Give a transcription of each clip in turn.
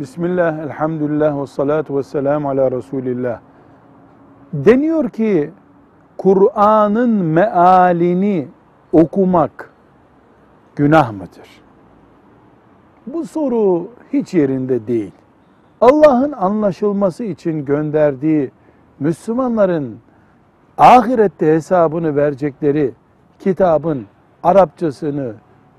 Bismillah, elhamdülillah ve salatu ve selamu ala Resulillah. Deniyor ki Kur'an'ın mealini okumak günah mıdır? Bu soru hiç yerinde değil. Allah'ın anlaşılması için gönderdiği Müslümanların ahirette hesabını verecekleri kitabın Arapçasını,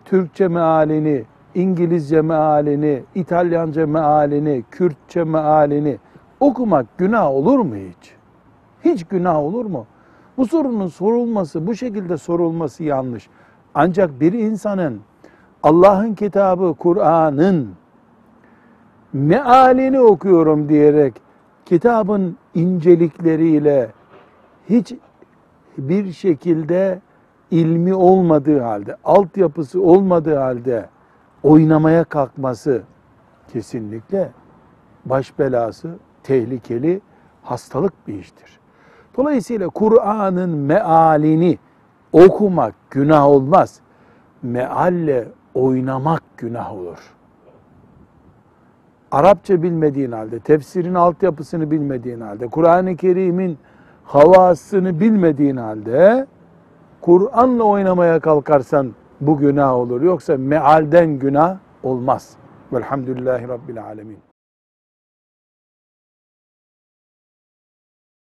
Türkçe mealini, İngilizce mealini, İtalyanca mealini, Kürtçe mealini okumak günah olur mu hiç? Hiç günah olur mu? Bu sorunun sorulması, bu şekilde sorulması yanlış. Ancak bir insanın Allah'ın kitabı Kur'an'ın mealini okuyorum diyerek kitabın incelikleriyle hiç bir şekilde ilmi olmadığı halde, altyapısı olmadığı halde oynamaya kalkması kesinlikle baş belası, tehlikeli, hastalık bir iştir. Dolayısıyla Kur'an'ın mealini okumak günah olmaz. Mealle oynamak günah olur. Arapça bilmediğin halde, tefsirin altyapısını bilmediğin halde, Kur'an-ı Kerim'in havasını bilmediğin halde Kur'an'la oynamaya kalkarsan bu günah olur. Yoksa mealden günah olmaz. Velhamdülillahi Rabbil Alemin.